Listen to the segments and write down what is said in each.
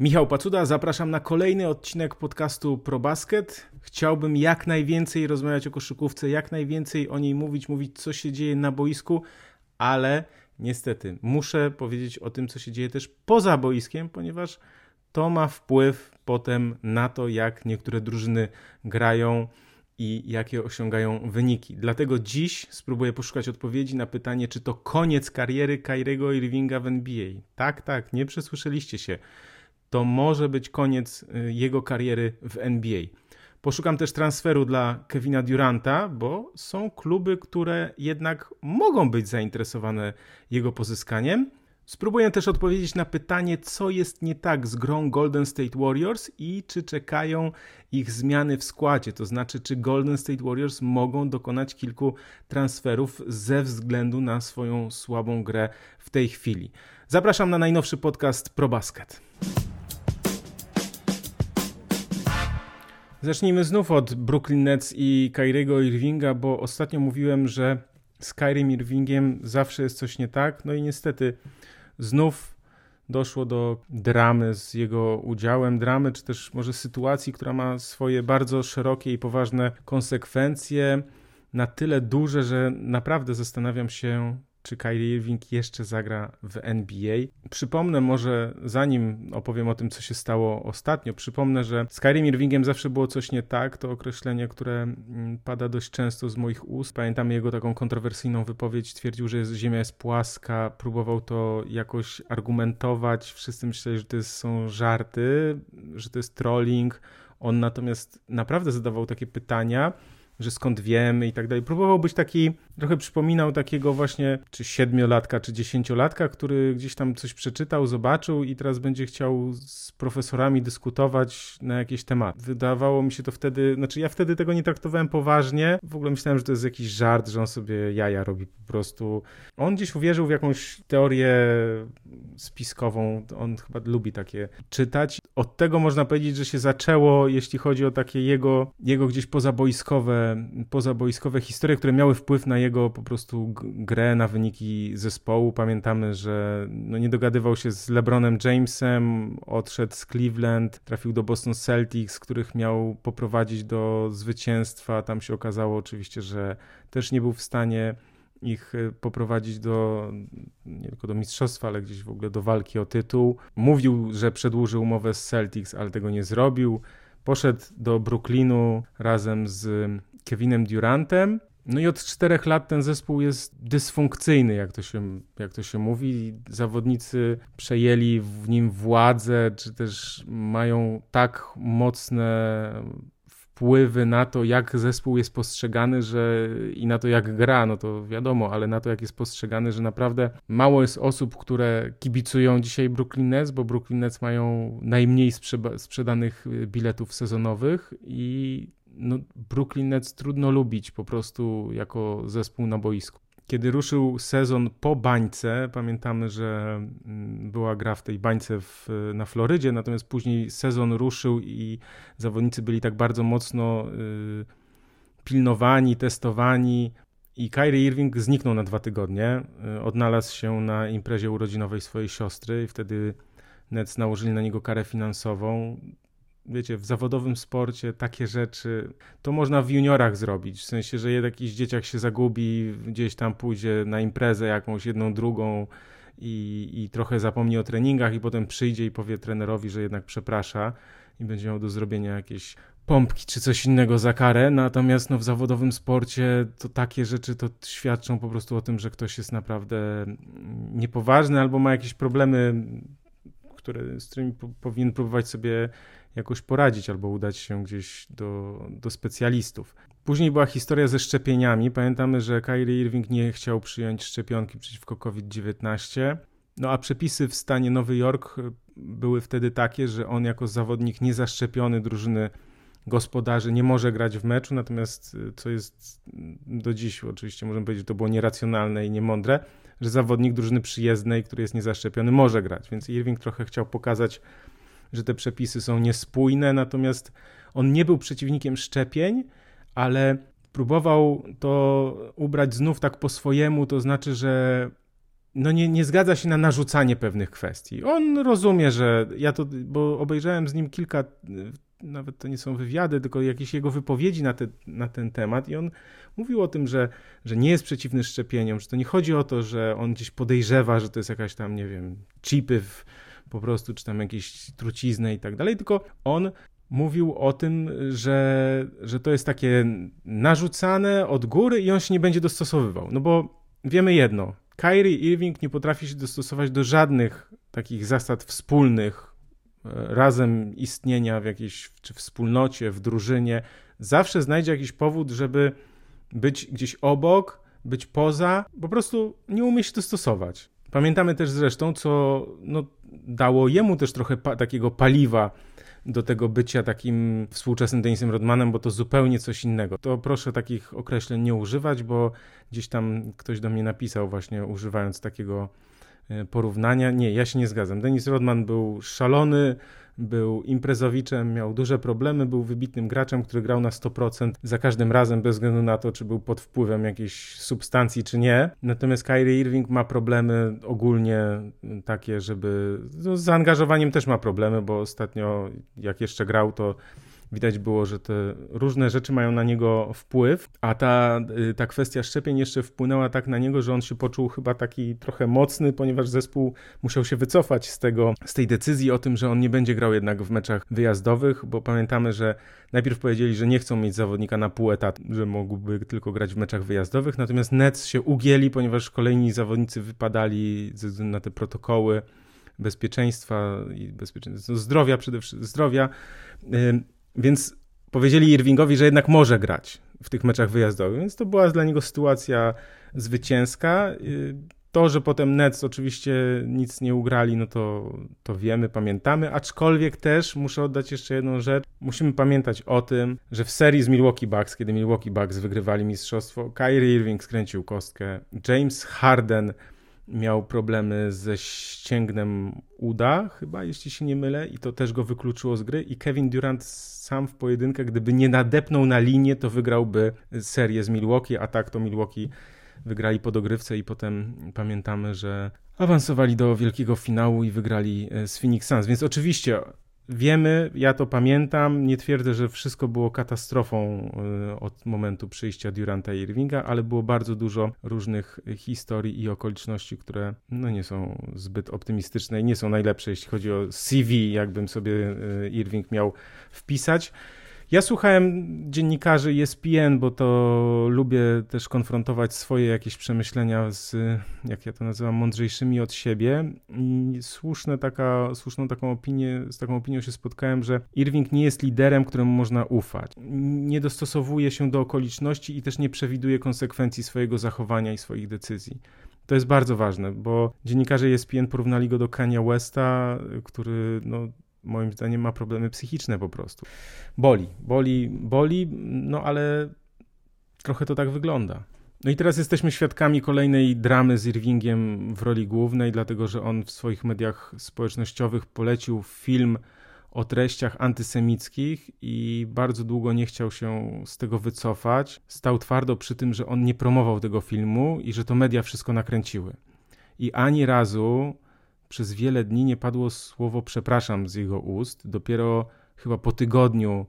Michał Pacuda, zapraszam na kolejny odcinek podcastu ProBasket. Chciałbym jak najwięcej rozmawiać o koszykówce, jak najwięcej o niej mówić, mówić co się dzieje na boisku, ale niestety muszę powiedzieć o tym, co się dzieje też poza boiskiem, ponieważ to ma wpływ potem na to, jak niektóre drużyny grają i jakie osiągają wyniki. Dlatego dziś spróbuję poszukać odpowiedzi na pytanie, czy to koniec kariery Kyriego Irvinga w NBA. Tak, tak, nie przesłyszeliście się. To może być koniec y, jego kariery w NBA. Poszukam też transferu dla Kevina Duranta, bo są kluby, które jednak mogą być zainteresowane jego pozyskaniem. Spróbuję też odpowiedzieć na pytanie, co jest nie tak z grą Golden State Warriors i czy czekają ich zmiany w składzie, to znaczy, czy Golden State Warriors mogą dokonać kilku transferów ze względu na swoją słabą grę w tej chwili. Zapraszam na najnowszy podcast ProBasket. Zacznijmy znów od Brooklyn Nets i Kyriego Irvinga, bo ostatnio mówiłem, że z Kyrie Irvingiem zawsze jest coś nie tak. No i niestety znów doszło do dramy z jego udziałem, dramy czy też może sytuacji, która ma swoje bardzo szerokie i poważne konsekwencje, na tyle duże, że naprawdę zastanawiam się, czy Kyrie Irving jeszcze zagra w NBA. Przypomnę może, zanim opowiem o tym, co się stało ostatnio, przypomnę, że z Kyrie Irvingiem zawsze było coś nie tak. To określenie, które mm, pada dość często z moich ust. Pamiętam jego taką kontrowersyjną wypowiedź. Twierdził, że Ziemia jest płaska, próbował to jakoś argumentować. Wszyscy myśleli, że to są żarty, że to jest trolling. On natomiast naprawdę zadawał takie pytania że skąd wiemy i tak dalej. Próbował być taki, trochę przypominał takiego właśnie, czy siedmiolatka, czy dziesięciolatka, który gdzieś tam coś przeczytał, zobaczył i teraz będzie chciał z profesorami dyskutować na jakieś tematy. Wydawało mi się to wtedy, znaczy ja wtedy tego nie traktowałem poważnie. W ogóle myślałem, że to jest jakiś żart, że on sobie jaja robi po prostu. On gdzieś uwierzył w jakąś teorię spiskową. On chyba lubi takie czytać. Od tego można powiedzieć, że się zaczęło, jeśli chodzi o takie jego, jego gdzieś pozaboiskowe pozaboiskowe historie, które miały wpływ na jego po prostu grę, na wyniki zespołu. Pamiętamy, że no nie dogadywał się z LeBronem Jamesem, odszedł z Cleveland, trafił do Boston Celtics, których miał poprowadzić do zwycięstwa. Tam się okazało oczywiście, że też nie był w stanie ich e, poprowadzić do nie tylko do mistrzostwa, ale gdzieś w ogóle do walki o tytuł. Mówił, że przedłużył umowę z Celtics, ale tego nie zrobił. Poszedł do Brooklynu razem z Kevinem Durantem. No i od czterech lat ten zespół jest dysfunkcyjny, jak to, się, jak to się mówi. Zawodnicy przejęli w nim władzę, czy też mają tak mocne wpływy na to, jak zespół jest postrzegany, że i na to, jak gra, no to wiadomo, ale na to, jak jest postrzegany, że naprawdę mało jest osób, które kibicują dzisiaj Brooklyn Nets, bo Brooklyn Nets mają najmniej sprzedanych biletów sezonowych i no, Brooklyn Nets trudno lubić po prostu jako zespół na boisku. Kiedy ruszył sezon po bańce, pamiętamy, że mm, była gra w tej bańce w, na Florydzie, natomiast później sezon ruszył i zawodnicy byli tak bardzo mocno y, pilnowani, testowani. I Kyrie Irving zniknął na dwa tygodnie. Y, odnalazł się na imprezie urodzinowej swojej siostry i wtedy Nets nałożyli na niego karę finansową wiecie, w zawodowym sporcie takie rzeczy to można w juniorach zrobić. W sensie, że jakiś dzieciak się zagubi, gdzieś tam pójdzie na imprezę jakąś, jedną, drugą i, i trochę zapomni o treningach i potem przyjdzie i powie trenerowi, że jednak przeprasza i będzie miał do zrobienia jakieś pompki czy coś innego za karę, natomiast no, w zawodowym sporcie to takie rzeczy to świadczą po prostu o tym, że ktoś jest naprawdę niepoważny albo ma jakieś problemy, które, z którymi po, powinien próbować sobie jakoś poradzić albo udać się gdzieś do, do specjalistów. Później była historia ze szczepieniami. Pamiętamy, że Kyrie Irving nie chciał przyjąć szczepionki przeciwko COVID-19. No a przepisy w stanie Nowy Jork były wtedy takie, że on jako zawodnik niezaszczepiony drużyny gospodarzy nie może grać w meczu, natomiast y, co jest do dziś, oczywiście możemy powiedzieć, że to było nieracjonalne i niemądre, że zawodnik drużyny przyjezdnej, który jest niezaszczepiony, może grać. Więc Irving trochę chciał pokazać że te przepisy są niespójne, natomiast on nie był przeciwnikiem szczepień, ale próbował to ubrać znów tak po swojemu, to znaczy, że no nie, nie zgadza się na narzucanie pewnych kwestii. On rozumie, że ja to, bo obejrzałem z nim kilka, nawet to nie są wywiady, tylko jakieś jego wypowiedzi na, te, na ten temat i on mówił o tym, że, że nie jest przeciwny szczepieniom, że to nie chodzi o to, że on gdzieś podejrzewa, że to jest jakaś tam, nie wiem, chipy w, po prostu, czy tam jakieś trucizny i tak dalej, tylko on mówił o tym, że, że to jest takie narzucane od góry i on się nie będzie dostosowywał. No bo wiemy jedno, Kyrie Irving nie potrafi się dostosować do żadnych takich zasad wspólnych, e, razem istnienia w jakiejś czy wspólnocie, w drużynie. Zawsze znajdzie jakiś powód, żeby być gdzieś obok, być poza, po prostu nie umie się dostosować. Pamiętamy też zresztą, co no, dało jemu też trochę pa takiego paliwa do tego bycia takim współczesnym Denisem Rodmanem, bo to zupełnie coś innego. To proszę takich określeń nie używać, bo gdzieś tam ktoś do mnie napisał właśnie używając takiego e, porównania. Nie, ja się nie zgadzam. Denis Rodman był szalony, był imprezowiczem, miał duże problemy, był wybitnym graczem, który grał na 100% za każdym razem, bez względu na to, czy był pod wpływem jakiejś substancji, czy nie. Natomiast Kyrie Irving ma problemy ogólnie takie, żeby. No, z zaangażowaniem też ma problemy, bo ostatnio, jak jeszcze grał, to widać było, że te różne rzeczy mają na niego wpływ, a ta, y, ta kwestia szczepień jeszcze wpłynęła tak na niego, że on się poczuł chyba taki trochę mocny, ponieważ zespół musiał się wycofać z tego, z tej decyzji o tym, że on nie będzie grał jednak w meczach wyjazdowych, bo pamiętamy, że najpierw powiedzieli, że nie chcą mieć zawodnika na pół etatu, że mógłby tylko grać w meczach wyjazdowych, natomiast Nets się ugięli, ponieważ kolejni zawodnicy wypadali na te protokoły bezpieczeństwa i bezpieczeństwa, zdrowia przede wszystkim, zdrowia. Więc powiedzieli Irvingowi, że jednak może grać w tych meczach wyjazdowych, więc to była dla niego sytuacja zwycięska. Y, to, że potem Nets oczywiście nic nie ugrali, no to, to wiemy, pamiętamy, aczkolwiek też muszę oddać jeszcze jedną rzecz. Musimy pamiętać o tym, że w serii z Milwaukee Bucks, kiedy Milwaukee Bucks wygrywali mistrzostwo, Kyrie Irving skręcił kostkę, James Harden miał problemy ze ścięgnem uda, chyba, jeśli się nie mylę, i to też go wykluczyło z gry. I Kevin Durant sam w pojedynkę, gdyby nie nadepnął na linię, to wygrałby serię z Milwaukee, a tak to Milwaukee wygrali po dogrywce i potem pamiętamy, że awansowali do wielkiego finału i wygrali e, z Phoenix Suns. Więc oczywiście Wiemy, ja to pamiętam, nie twierdzę, że wszystko było katastrofą y, od momentu przyjścia Duranta i Irvinga, ale było bardzo dużo różnych historii i okoliczności, które no, nie są zbyt optymistyczne i nie są najlepsze, jeśli chodzi o CV, jakbym sobie y, Irving miał wpisać. Ja słuchałem dziennikarzy ESPN, bo to lubię też konfrontować swoje jakieś przemyślenia z, jak ja to nazywam, mądrzejszymi od siebie. I słuszne taka, słuszną taką opinię, z taką opinią się spotkałem, że Irving nie jest liderem, któremu można ufać. Nie dostosowuje się do okoliczności i też nie przewiduje konsekwencji swojego zachowania i swoich decyzji. To jest bardzo ważne, bo dziennikarze ESPN porównali go do Kania Westa, który no, moim zdaniem ma problemy psychiczne po prostu. Boli, boli, boli, no ale trochę to tak wygląda. No i teraz jesteśmy świadkami kolejnej dramy z Irvingiem w roli głównej, dlatego że on w swoich mediach społecznościowych polecił film o treściach antysemickich i bardzo długo nie chciał się z tego wycofać. Stał twardo przy tym, że on nie promował tego filmu i że to media wszystko nakręciły. I ani razu przez wiele dni nie padło słowo przepraszam z jego ust. Dopiero chyba po tygodniu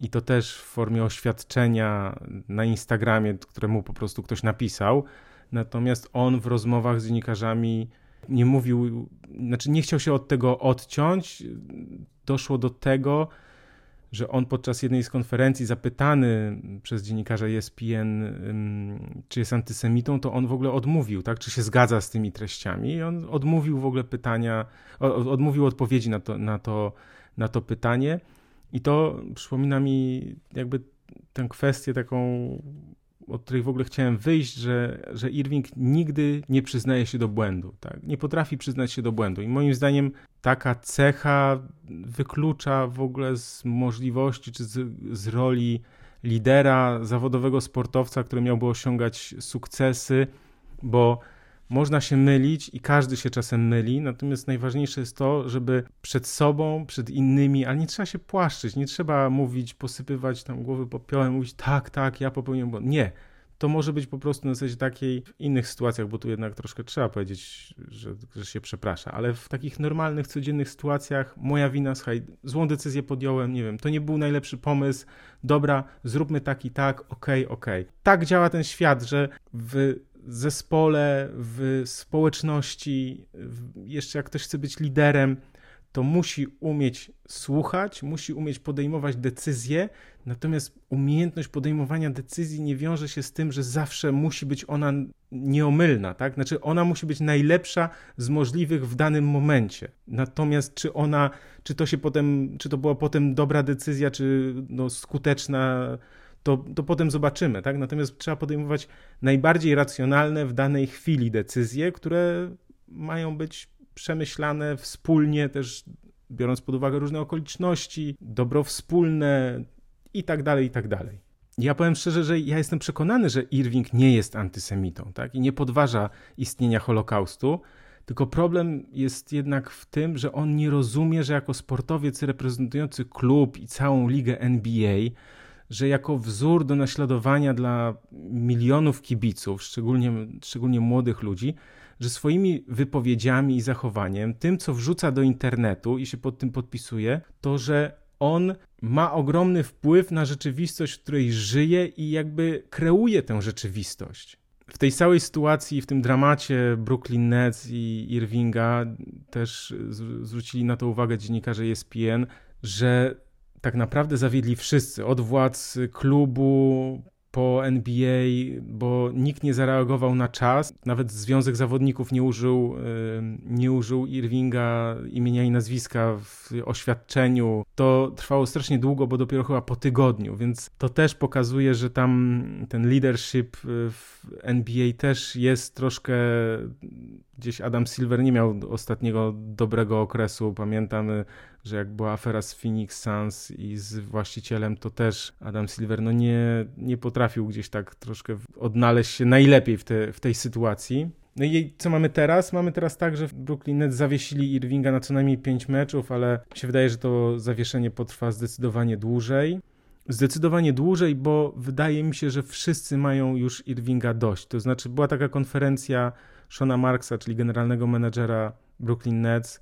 i to też w formie oświadczenia na Instagramie, któremu po prostu ktoś napisał. Natomiast on w rozmowach z dziennikarzami nie mówił, znaczy nie chciał się od tego odciąć. Doszło do tego, że on podczas jednej z konferencji zapytany przez dziennikarza ESPN, czy jest antysemitą, to on w ogóle odmówił, tak? czy się zgadza z tymi treściami. I on odmówił w ogóle pytania, odmówił odpowiedzi na to, na to, na to pytanie. I to przypomina mi jakby tę kwestię taką od której w ogóle chciałem wyjść, że, że Irving nigdy nie przyznaje się do błędu. Tak? Nie potrafi przyznać się do błędu. I moim zdaniem taka cecha wyklucza w ogóle z możliwości czy z, z roli lidera, zawodowego sportowca, który miałby osiągać sukcesy, bo można się mylić i każdy się czasem myli, natomiast najważniejsze jest to, żeby przed sobą, przed innymi, ale nie trzeba się płaszczyć, nie trzeba mówić, posypywać tam głowy popiołem, mówić tak, tak, ja popełniłem błąd. Nie. To może być po prostu na zasadzie takiej w innych sytuacjach, bo tu jednak troszkę trzeba powiedzieć, że, że się przeprasza, ale w takich normalnych, codziennych sytuacjach moja wina, słuchaj, złą decyzję podjąłem, nie wiem, to nie był najlepszy pomysł, dobra, zróbmy tak i tak, okej, okay, okej. Okay. Tak działa ten świat, że w zespole, w społeczności, jeszcze jak ktoś chce być liderem, to musi umieć słuchać, musi umieć podejmować decyzje, natomiast umiejętność podejmowania decyzji nie wiąże się z tym, że zawsze musi być ona nieomylna, tak? Znaczy ona musi być najlepsza z możliwych w danym momencie. Natomiast czy ona, czy to się potem, czy to była potem dobra decyzja, czy no, skuteczna, to, to potem zobaczymy, tak? Natomiast trzeba podejmować najbardziej racjonalne w danej chwili decyzje, które mają być przemyślane wspólnie, też biorąc pod uwagę różne okoliczności, dobro wspólne i tak dalej, i tak dalej. Ja powiem szczerze, że ja jestem przekonany, że Irving nie jest antysemitą tak? i nie podważa istnienia Holokaustu, tylko problem jest jednak w tym, że on nie rozumie, że jako sportowiec reprezentujący klub i całą ligę NBA, że jako wzór do naśladowania dla milionów kibiców, szczególnie, szczególnie młodych ludzi, że swoimi wypowiedziami i zachowaniem, tym co wrzuca do internetu i się pod tym podpisuje, to że on ma ogromny wpływ na rzeczywistość, w której żyje i jakby kreuje tę rzeczywistość. W tej całej sytuacji, w tym dramacie Brooklyn Nets i Irvinga też zwrócili na to uwagę dziennikarze ESPN, że tak naprawdę zawiedli wszyscy, od władz klubu po NBA, bo nikt nie zareagował na czas. Nawet Związek Zawodników nie użył, nie użył Irvinga imienia i nazwiska w oświadczeniu. To trwało strasznie długo, bo dopiero chyba po tygodniu, więc to też pokazuje, że tam ten leadership w NBA też jest troszkę. Gdzieś Adam Silver nie miał ostatniego dobrego okresu. Pamiętamy że jak była afera z Phoenix Suns i z właścicielem, to też Adam Silver no nie, nie potrafił gdzieś tak troszkę odnaleźć się najlepiej w, te, w tej sytuacji. No i co mamy teraz? Mamy teraz tak, że Brooklyn Nets zawiesili Irvinga na co najmniej 5 meczów, ale się wydaje, że to zawieszenie potrwa zdecydowanie dłużej. Zdecydowanie dłużej, bo wydaje mi się, że wszyscy mają już Irvinga dość. To znaczy, była taka konferencja Shona Marksa, czyli generalnego menedżera Brooklyn Nets,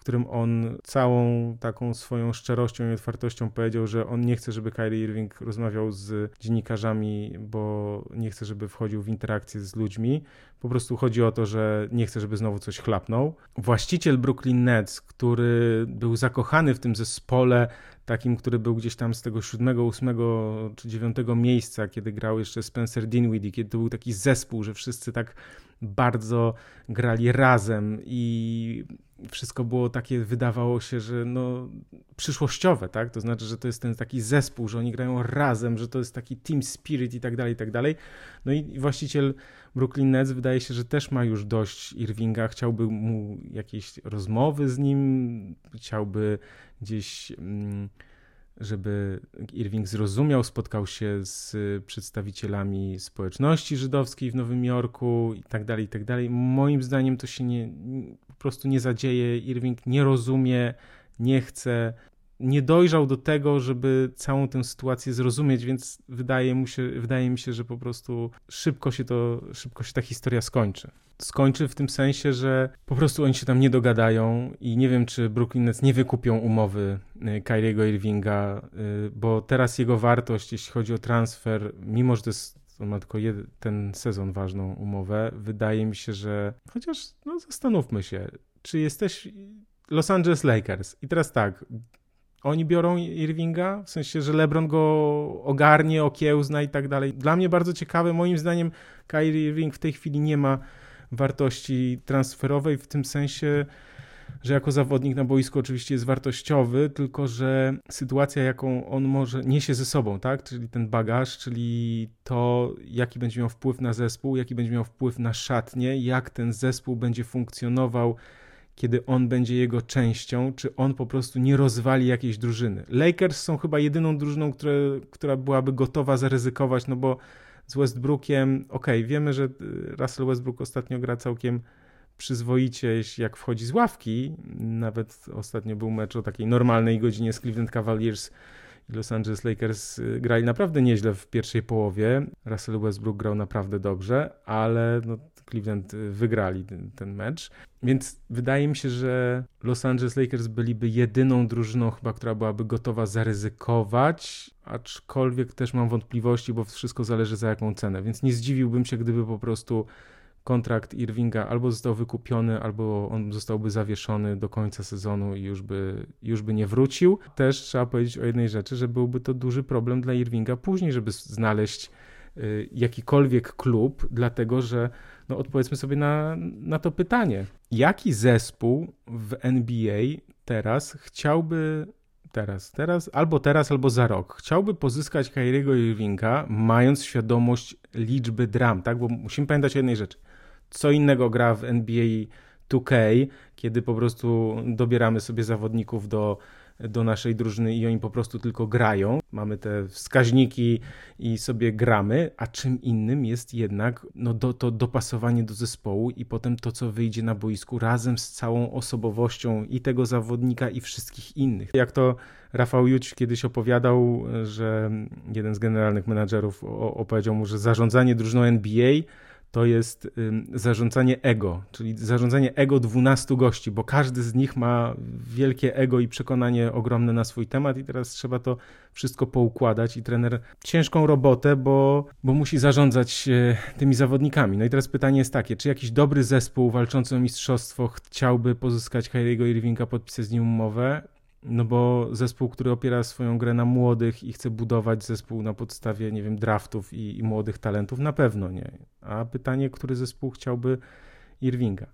którym on całą taką swoją szczerością i otwartością powiedział, że on nie chce, żeby Kyrie Irving rozmawiał z dziennikarzami, bo nie chce, żeby wchodził w interakcję z ludźmi. Po prostu chodzi o to, że nie chce, żeby znowu coś chlapnął. Właściciel Brooklyn Nets, który był zakochany w tym zespole, takim, który był gdzieś tam z tego siódmego, ósmego czy dziewiątego miejsca, kiedy grał jeszcze Spencer Dinwiddie, kiedy to był taki zespół, że wszyscy tak bardzo grali razem i wszystko było takie, wydawało się, że no przyszłościowe, tak? To znaczy, że to jest ten taki zespół, że oni grają razem, że to jest taki team spirit i tak dalej, i tak dalej. No i właściciel Brooklyn Nets wydaje się, że też ma już dość Irvinga, chciałby mu jakieś rozmowy z nim, chciałby gdzieś... Mm, żeby Irving zrozumiał, spotkał się z przedstawicielami społeczności żydowskiej w Nowym Jorku i tak dalej, i tak dalej. Moim zdaniem to się nie, po prostu nie zadzieje. Irving nie rozumie, nie chce, nie dojrzał do tego, żeby całą tę sytuację zrozumieć, więc wydaje, mu się, wydaje mi się, że po prostu szybko się to, szybko się ta historia skończy skończy w tym sensie, że po prostu oni się tam nie dogadają i nie wiem, czy Brooklyn Nets nie wykupią umowy y, Kyriego Irvinga, y, bo teraz jego wartość, jeśli chodzi o transfer, mimo że to jest on ma tylko jeden, ten sezon ważną umowę. Wydaje mi się, że chociaż no, zastanówmy się, czy jesteś Los Angeles Lakers i teraz tak, oni biorą Irvinga, w sensie, że LeBron go ogarnie, okiełzna i tak dalej. Dla mnie bardzo ciekawe, moim zdaniem Kyrie Irving w tej chwili nie ma wartości transferowej w tym sensie, że jako zawodnik na boisku oczywiście jest wartościowy, tylko że sytuacja, jaką on może niesie ze sobą, tak? Czyli ten bagaż, czyli to, jaki będzie miał wpływ na zespół, jaki będzie miał wpływ na szatnie, jak ten zespół będzie funkcjonował, kiedy on będzie jego częścią, czy on po prostu nie rozwali jakiejś drużyny. Lakers są chyba jedyną drużyną, które, która byłaby gotowa zaryzykować, no bo z Westbrookiem, ok, wiemy, że y, Russell Westbrook ostatnio gra całkiem przyzwoicie, jak wchodzi z ławki. Nawet ostatnio był mecz o takiej normalnej godzinie z Cleveland Cavaliers Los Angeles Lakers y, grali naprawdę nieźle w pierwszej połowie. Russell Westbrook grał naprawdę dobrze, ale no, Cleveland y, wygrali ten, ten, mecz. Więc wydaje mi się, że Los Angeles Lakers byliby jedyną drużyną chyba, która byłaby gotowa zaryzykować, aczkolwiek też mam wątpliwości, bo wszystko zależy za jaką cenę. Więc nie zdziwiłbym się, gdyby po prostu kontrakt Irvinga albo został wykupiony, albo on zostałby zawieszony do końca sezonu i już by, już by nie wrócił. Też trzeba powiedzieć o jednej rzeczy, że byłby to duży problem dla Irvinga później, żeby znaleźć y, jakikolwiek klub, dlatego że no odpowiedzmy sobie na, na to pytanie. Jaki zespół w NBA teraz chciałby teraz, teraz, albo teraz, albo za rok. Chciałby pozyskać Kyriego Irvinga, mając świadomość liczby dram, tak? Bo musimy pamiętać o jednej rzeczy co innego gra w NBA 2K, kiedy po prostu dobieramy sobie zawodników do, do naszej drużyny i oni po prostu tylko grają. Mamy te wskaźniki i sobie gramy, a czym innym jest jednak no, do, to dopasowanie do zespołu i potem to, co wyjdzie na boisku razem z całą osobowością i tego zawodnika, i wszystkich innych. Jak to Rafał Juć kiedyś opowiadał, że jeden z generalnych menadżerów opowiedział mu, że zarządzanie drużyną NBA to jest zarządzanie ego, czyli zarządzanie ego 12 gości, bo każdy z nich ma wielkie ego i przekonanie ogromne na swój temat i teraz trzeba to wszystko poukładać i trener ciężką robotę, bo, bo musi zarządzać e, tymi zawodnikami. No i teraz pytanie jest takie, czy jakiś dobry zespół walczący o mistrzostwo chciałby pozyskać Kyriego Irvinga, podpisać z nim umowę? No bo zespół, który opiera swoją grę na młodych i chce budować zespół na podstawie, nie wiem, draftów i, i młodych talentów, na pewno nie. A pytanie, który zespół chciałby Irvinga?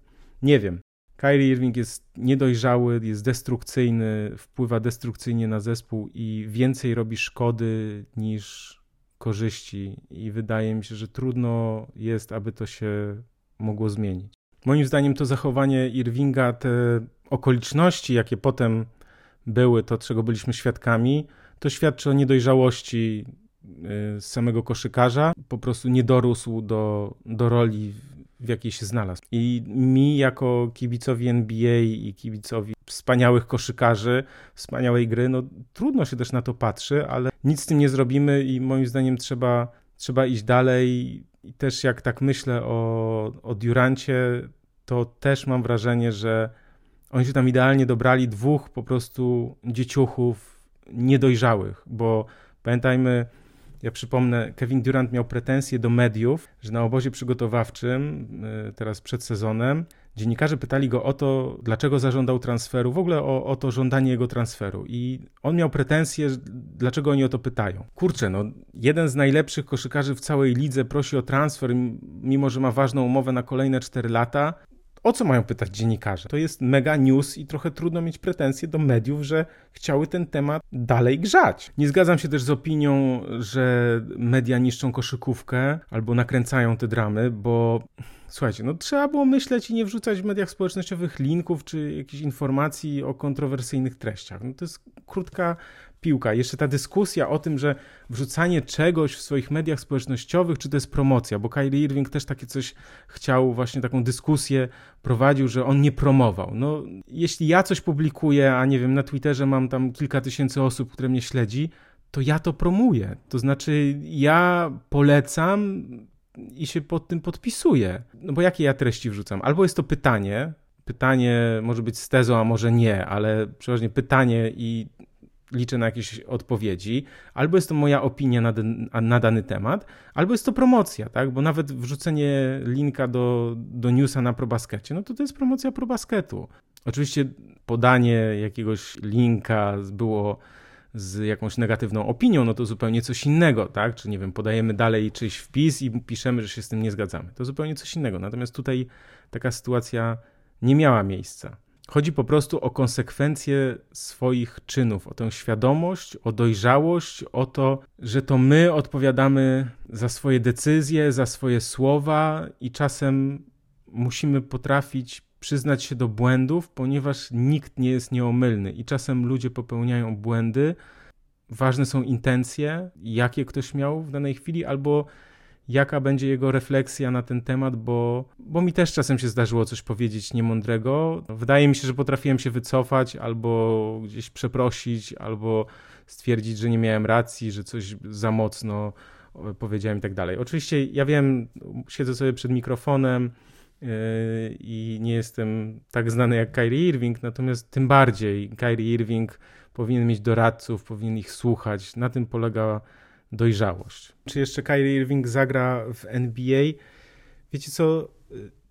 Nie wiem. Kyrie Irving jest niedojrzały, jest destrukcyjny, wpływa destrukcyjnie na zespół i więcej robi szkody niż korzyści. I wydaje mi się, że trudno jest, aby to się mogło zmienić. Moim zdaniem to zachowanie Irvinga, te okoliczności, jakie potem były, to czego byliśmy świadkami, to świadczy o niedojrzałości y, samego koszykarza. Po prostu nie dorósł do, do roli, w jakiej się znalazł. I mi, jako kibicowi NBA i kibicowi wspaniałych koszykarzy, wspaniałej gry, no trudno się też na to patrzy, ale nic z tym nie zrobimy i moim zdaniem trzeba, trzeba iść dalej. I też jak tak myślę o, o Durancie, to też mam wrażenie, że oni się tam idealnie dobrali dwóch po prostu dzieciuchów niedojrzałych, bo pamiętajmy, ja przypomnę, Kevin Durant miał pretensje do mediów, że na obozie przygotowawczym, y, teraz przed sezonem, dziennikarze pytali go o to, dlaczego zażądał transferu, w ogóle o, o to żądanie jego transferu. I on miał pretensje, dlaczego oni o to pytają. Kurczę, no, jeden z najlepszych koszykarzy w całej lidze prosi o transfer, mimo że ma ważną umowę na kolejne 4 lata o co mają pytać dziennikarze? To jest mega news i trochę trudno mieć pretensje do mediów, że chciały ten temat dalej grzać. Nie zgadzam się też z opinią, że media niszczą koszykówkę albo nakręcają te dramy, bo słuchajcie, no trzeba było myśleć i nie wrzucać w mediach społecznościowych linków czy jakichś informacji o kontrowersyjnych treściach. No to jest krótka piłka. Jeszcze ta dyskusja o tym, że wrzucanie czegoś w swoich mediach społecznościowych, czy to jest promocja, bo Kyrie Irving też takie coś chciał, właśnie taką dyskusję prowadził, że on nie promował. No, jeśli ja coś publikuję, a nie wiem, na Twitterze mam tam kilka tysięcy osób, które mnie śledzi, to ja to promuję. To znaczy, ja polecam i się pod tym podpisuję. No bo jakie ja treści wrzucam? Albo jest to pytanie, pytanie może być z tezą, a może nie, ale przeważnie pytanie i liczę na jakieś odpowiedzi, albo jest to moja opinia na, na, dany temat, albo jest to promocja, tak? Bo nawet wrzucenie linka do, do newsa na ProBaskecie, no to to jest promocja ProBasketu. Oczywiście podanie jakiegoś linka było z jakąś negatywną opinią, no to zupełnie coś innego, tak? Czy nie wiem, podajemy dalej czyjś wpis i piszemy, że się z tym nie zgadzamy. To zupełnie coś innego. Natomiast tutaj taka sytuacja nie miała miejsca. Chodzi po prostu o konsekwencje swoich czynów, o tę świadomość, o dojrzałość, o to, że to my odpowiadamy za swoje decyzje, za swoje słowa i czasem musimy potrafić przyznać się do błędów, ponieważ nikt nie jest nieomylny i czasem ludzie popełniają błędy. Ważne są intencje, jakie ktoś miał w danej chwili, albo jaka będzie jego refleksja na ten temat, bo, bo mi też czasem się zdarzyło coś powiedzieć niemądrego. Wydaje mi się, że potrafiłem się wycofać albo gdzieś przeprosić, albo stwierdzić, że nie miałem racji, że coś za mocno powiedziałem i tak dalej. Oczywiście ja wiem, siedzę sobie przed mikrofonem yy, i nie jestem tak znany jak Kyrie Irving, natomiast tym bardziej Kyrie Irving powinien mieć doradców, powinien ich słuchać. Na tym polega dojrzałość. Czy jeszcze Kyrie Irving zagra w NBA? Wiecie co,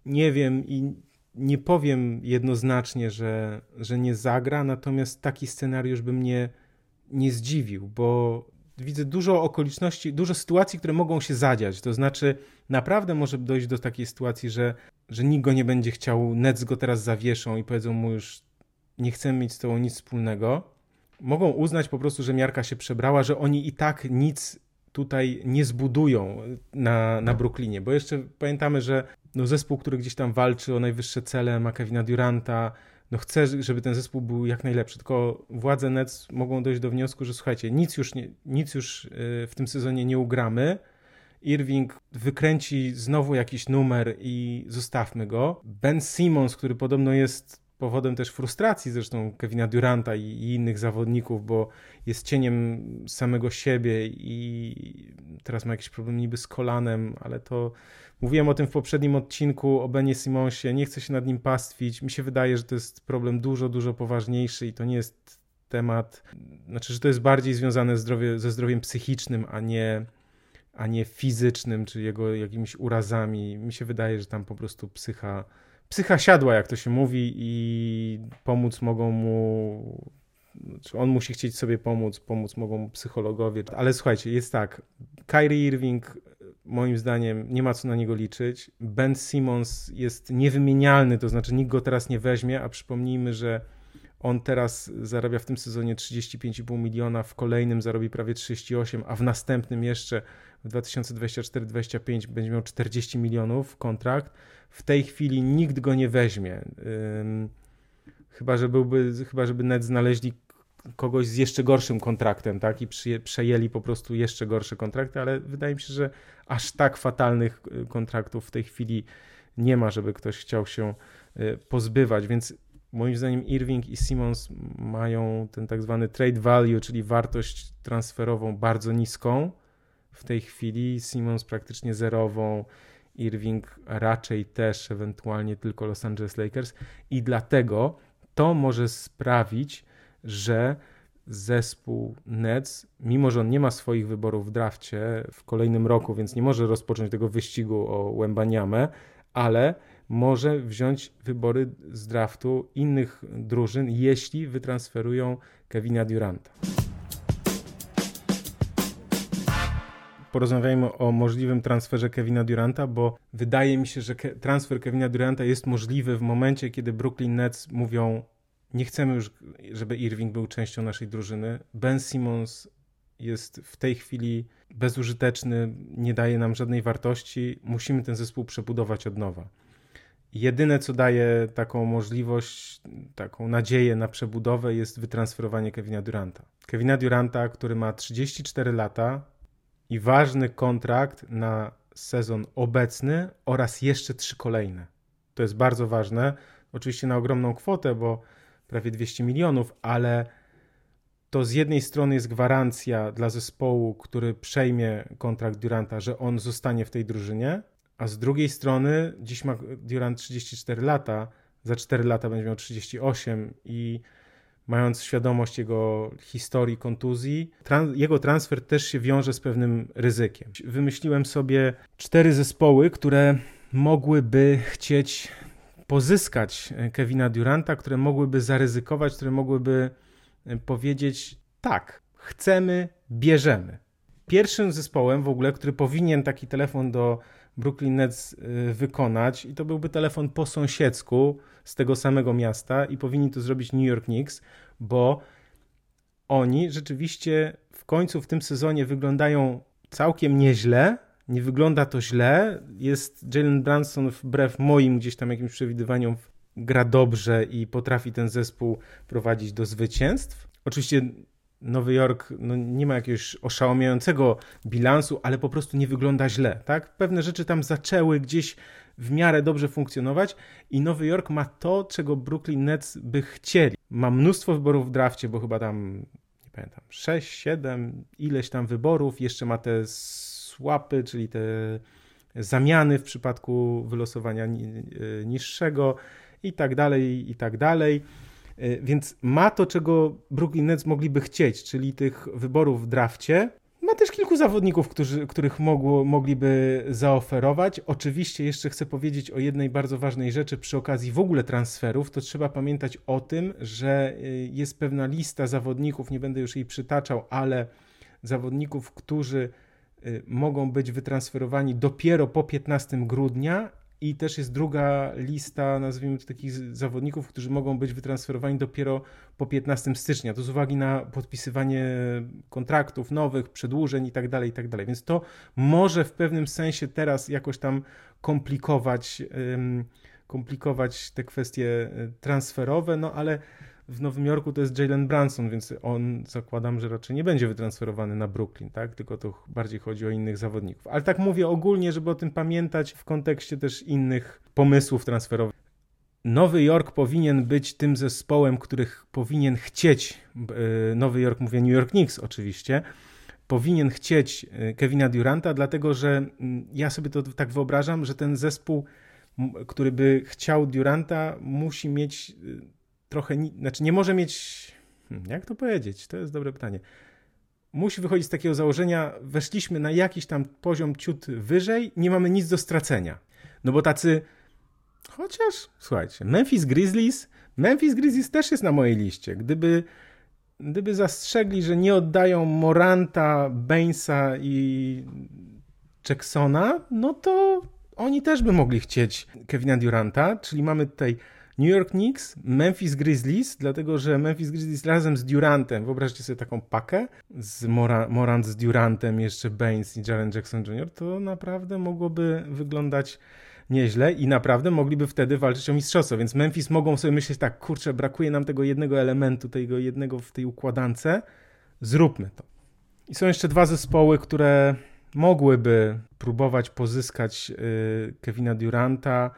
nie wiem i nie powiem jednoznacznie, że, że nie zagra, natomiast taki scenariusz by mnie nie zdziwił, bo widzę dużo okoliczności, dużo sytuacji, które mogą się zadziać. To znaczy, naprawdę może dojść do takiej sytuacji, że, że nikt go nie będzie chciał, Nets go teraz zawieszą i powiedzą mu już nie chcemy mieć z tobą nic wspólnego. Mogą uznać po prostu, że miarka się przebrała, że oni i tak nic tutaj nie zbudują na, na Brooklynie, bo jeszcze pamiętamy, że no zespół, który gdzieś tam walczy o najwyższe cele, ma Kevina Duranta, no chce, żeby ten zespół był jak najlepszy, tylko władze Nets mogą dojść do wniosku, że słuchajcie, nic już, nie, nic już y, w tym sezonie nie ugramy, Irving wykręci znowu jakiś numer i zostawmy go. Ben Simmons, który podobno jest powodem też frustracji zresztą Kevina Duranta i, i, innych zawodników, bo jest cieniem samego siebie i teraz ma jakiś problem niby z kolanem, ale to mówiłem o tym w poprzednim odcinku o Benie Simonsie, nie chcę się nad nim pastwić, mi się wydaje, że to jest problem dużo, dużo poważniejszy i to nie jest temat, znaczy, że to jest bardziej związane zdrowie, ze zdrowiem psychicznym, a nie a nie fizycznym, czy jego jakimiś urazami. Mi się wydaje, że tam po prostu psycha psycha siadła, jak to się mówi, i pomóc mogą mu. Czy on musi chcieć sobie pomóc, pomóc mogą mu psychologowie. Ale słuchajcie, jest tak. Kyrie Irving, moim zdaniem, nie ma co na niego liczyć. Ben Simmons jest niewymienialny, to znaczy nikt go teraz nie weźmie, a przypomnijmy, że on teraz zarabia w tym sezonie 35,5 miliona, w kolejnym zarobi prawie 38, a w następnym jeszcze w 2024-2025 będzie miał 40 milionów kontrakt w tej chwili nikt go nie weźmie. Chyba, że byłby, chyba, żeby net znaleźli kogoś z jeszcze gorszym kontraktem, tak? I przejęli po prostu jeszcze gorsze kontrakty, ale wydaje mi się, że aż tak fatalnych y, kontraktów w tej chwili nie ma, żeby ktoś chciał się y, pozbywać, więc moim zdaniem Irving i Simmons mają ten tak zwany trade value, czyli wartość transferową bardzo niską w tej chwili, Simmons praktycznie zerową, Irving raczej też ewentualnie tylko Los Angeles Lakers i dlatego to może sprawić, że zespół Nets, mimo że on nie ma swoich wyborów w drafcie w kolejnym roku, więc nie może rozpocząć tego wyścigu o Wembaniamę, ale może wziąć wybory z draftu innych drużyn, jeśli wytransferują Kevina Duranta. Porozmawiajmy o możliwym transferze Kevina Duranta, bo wydaje mi się, że transfer Kevina Duranta jest możliwy w momencie, kiedy Brooklyn Nets mówią nie chcemy już, żeby Irving był częścią naszej drużyny. Ben Simmons jest w tej chwili bezużyteczny, nie daje nam żadnej wartości. Musimy ten zespół przebudować od nowa. Jedyne, co daje taką możliwość, taką nadzieję na przebudowę, jest wytransferowanie Kevina Duranta. Kevina Duranta, który ma 34 lata, i ważny kontrakt na sezon obecny oraz jeszcze trzy kolejne. To jest bardzo ważne. Oczywiście na ogromną kwotę, bo prawie 200 milionów, ale to z jednej strony jest gwarancja dla zespołu, który przejmie kontrakt Duranta, że on zostanie w tej drużynie, a z drugiej strony dziś ma Durant 34 lata, za 4 lata będzie miał 38 i mając świadomość jego historii kontuzji, jego transfer też się wiąże z pewnym ryzykiem. Wymyśliłem sobie cztery zespoły, które mogłyby chcieć pozyskać Kevina Duranta, które mogłyby zaryzykować, które mogłyby e, powiedzieć tak, chcemy, bierzemy. Pierwszym zespołem w ogóle, który powinien taki telefon do Brooklyn Nets y, wykonać i to byłby telefon po sąsiedzku z tego samego miasta i powinni to zrobić New York Knicks, bo oni rzeczywiście w końcu w tym sezonie wyglądają całkiem nieźle. Nie wygląda to źle. Jest Jalen Branson wbrew moim gdzieś tam jakimś przewidywaniom gra dobrze i potrafi ten zespół prowadzić do zwycięstw. Oczywiście Nowy Jork no, nie ma jakiegoś oszałamiającego bilansu, ale po prostu nie wygląda źle. Tak? Pewne rzeczy tam zaczęły gdzieś w miarę dobrze funkcjonować i Nowy Jork ma to, czego Brooklyn Nets by chcieli. Ma mnóstwo wyborów w drafcie, bo chyba tam pamiętam, 6, 7, ileś tam wyborów, jeszcze ma te słapy, czyli te zamiany w przypadku wylosowania y, niższego i tak dalej, i tak dalej. Y, więc ma to, czego Brooklyn Nets mogliby chcieć, czyli tych wyborów w drafcie, ma też kilku zawodników, którzy, których mogło, mogliby zaoferować. Oczywiście jeszcze chcę powiedzieć o jednej bardzo ważnej rzeczy przy okazji w ogóle transferów. To trzeba pamiętać o tym, że y, jest pewna lista zawodników, nie będę już jej przytaczał, ale zawodników, którzy y, mogą być wytransferowani dopiero po 15 grudnia i też jest druga lista, nazwijmy to takich zawodników, którzy mogą być wytransferowani dopiero po 15 stycznia. To z uwagi na podpisywanie kontraktów nowych, przedłużeń itd., tak itd. Tak Więc to może w pewnym sensie teraz jakoś tam komplikować, komplikować te kwestie e, transferowe, no ale w Nowym Jorku to jest Jalen Branson, więc on zakładam, że raczej nie będzie wytransferowany na Brooklyn, tak? Tylko to bardziej chodzi o innych zawodników. Ale tak mówię ogólnie, żeby o tym pamiętać w kontekście też innych pomysłów transferowych. Nowy Jork powinien być tym zespołem, których powinien chcieć, e, Nowy Jork, mówię New York Knicks oczywiście, powinien chcieć e, Kevina Duranta, dlatego że ja sobie to tak wyobrażam, że ten zespół, który by chciał Duranta, musi mieć e, trochę, znaczy nie może mieć, hmm, jak to powiedzieć, to jest dobre pytanie. Musi wychodzić z takiego założenia, weszliśmy na jakiś tam poziom ciut wyżej, nie mamy nic do stracenia. No bo tacy, chociaż, słuchajcie, Memphis Grizzlies, Memphis Grizzlies też jest na mojej liście. Gdyby, gdyby zastrzegli, że nie oddają Moranta, Bainsa i Jacksona, no to oni też by mogli chcieć Kevina Duranta, czyli mamy tutaj New York Knicks, Memphis Grizzlies, dlatego że Memphis Grizzlies razem z Durantem, wyobraźcie sobie taką pakę, z Mora, Morant z Durantem, jeszcze Baines i Jaren Jackson Jr., to naprawdę mogłoby wyglądać nieźle i naprawdę mogliby wtedy walczyć o mistrzostwo, więc Memphis mogą sobie myśleć tak, kurczę, brakuje nam tego jednego elementu, tego jednego w tej układance, zróbmy to. I są jeszcze dwa zespoły, które mogłyby próbować pozyskać y, Kevina Duranta,